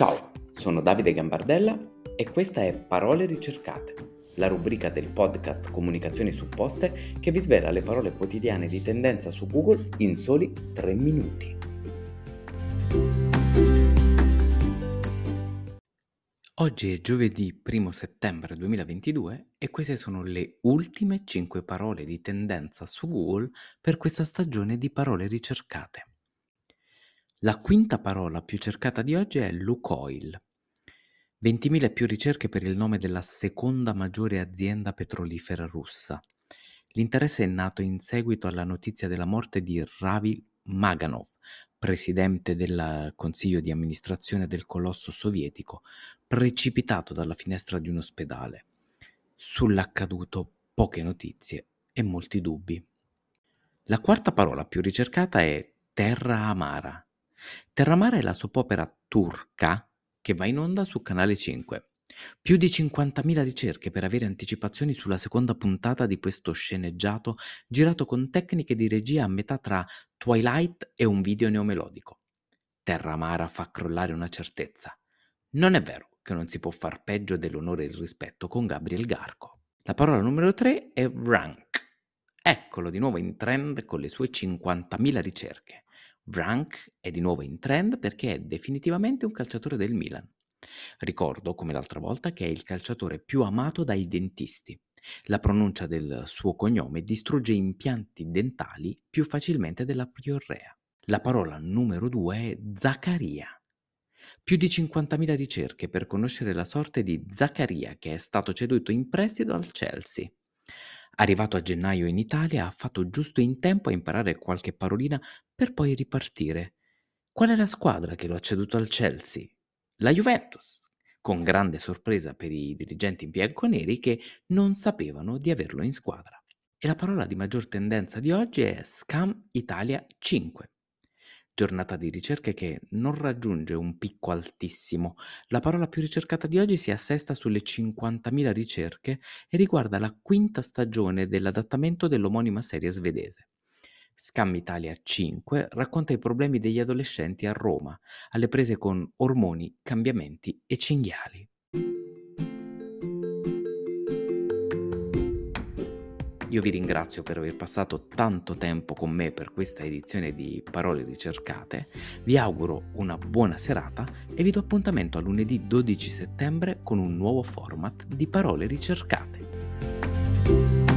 Ciao, sono Davide Gambardella e questa è Parole ricercate, la rubrica del podcast Comunicazioni supposte che vi svela le parole quotidiane di tendenza su Google in soli 3 minuti. Oggi è giovedì 1 settembre 2022 e queste sono le ultime 5 parole di tendenza su Google per questa stagione di parole ricercate. La quinta parola più cercata di oggi è Lukoil. 20.000 e più ricerche per il nome della seconda maggiore azienda petrolifera russa. L'interesse è nato in seguito alla notizia della morte di Ravi Maganov, presidente del consiglio di amministrazione del colosso sovietico, precipitato dalla finestra di un ospedale. Sull'accaduto poche notizie e molti dubbi. La quarta parola più ricercata è terra amara. Terramare è la soap opera turca che va in onda su Canale 5. Più di 50.000 ricerche per avere anticipazioni sulla seconda puntata di questo sceneggiato girato con tecniche di regia a metà tra Twilight e un video neomelodico. Terramara fa crollare una certezza. Non è vero che non si può far peggio dell'onore e il rispetto con Gabriel Garco. La parola numero 3 è rank. Eccolo di nuovo in trend con le sue 50.000 ricerche. Vrank è di nuovo in trend perché è definitivamente un calciatore del Milan. Ricordo, come l'altra volta, che è il calciatore più amato dai dentisti. La pronuncia del suo cognome distrugge impianti dentali più facilmente della priorrea. La parola numero due è Zaccaria. Più di 50.000 ricerche per conoscere la sorte di Zaccaria che è stato ceduto in prestito al Chelsea. Arrivato a gennaio in Italia ha fatto giusto in tempo a imparare qualche parolina per poi ripartire. Qual è la squadra che lo ha ceduto al Chelsea? La Juventus, con grande sorpresa per i dirigenti bianconeri che non sapevano di averlo in squadra. E la parola di maggior tendenza di oggi è Scam Italia 5 giornata di ricerche che non raggiunge un picco altissimo. La parola più ricercata di oggi si assesta sulle 50.000 ricerche e riguarda la quinta stagione dell'adattamento dell'omonima serie svedese. Scam Italia 5 racconta i problemi degli adolescenti a Roma, alle prese con ormoni, cambiamenti e cinghiali. Io vi ringrazio per aver passato tanto tempo con me per questa edizione di Parole ricercate, vi auguro una buona serata e vi do appuntamento a lunedì 12 settembre con un nuovo format di Parole ricercate.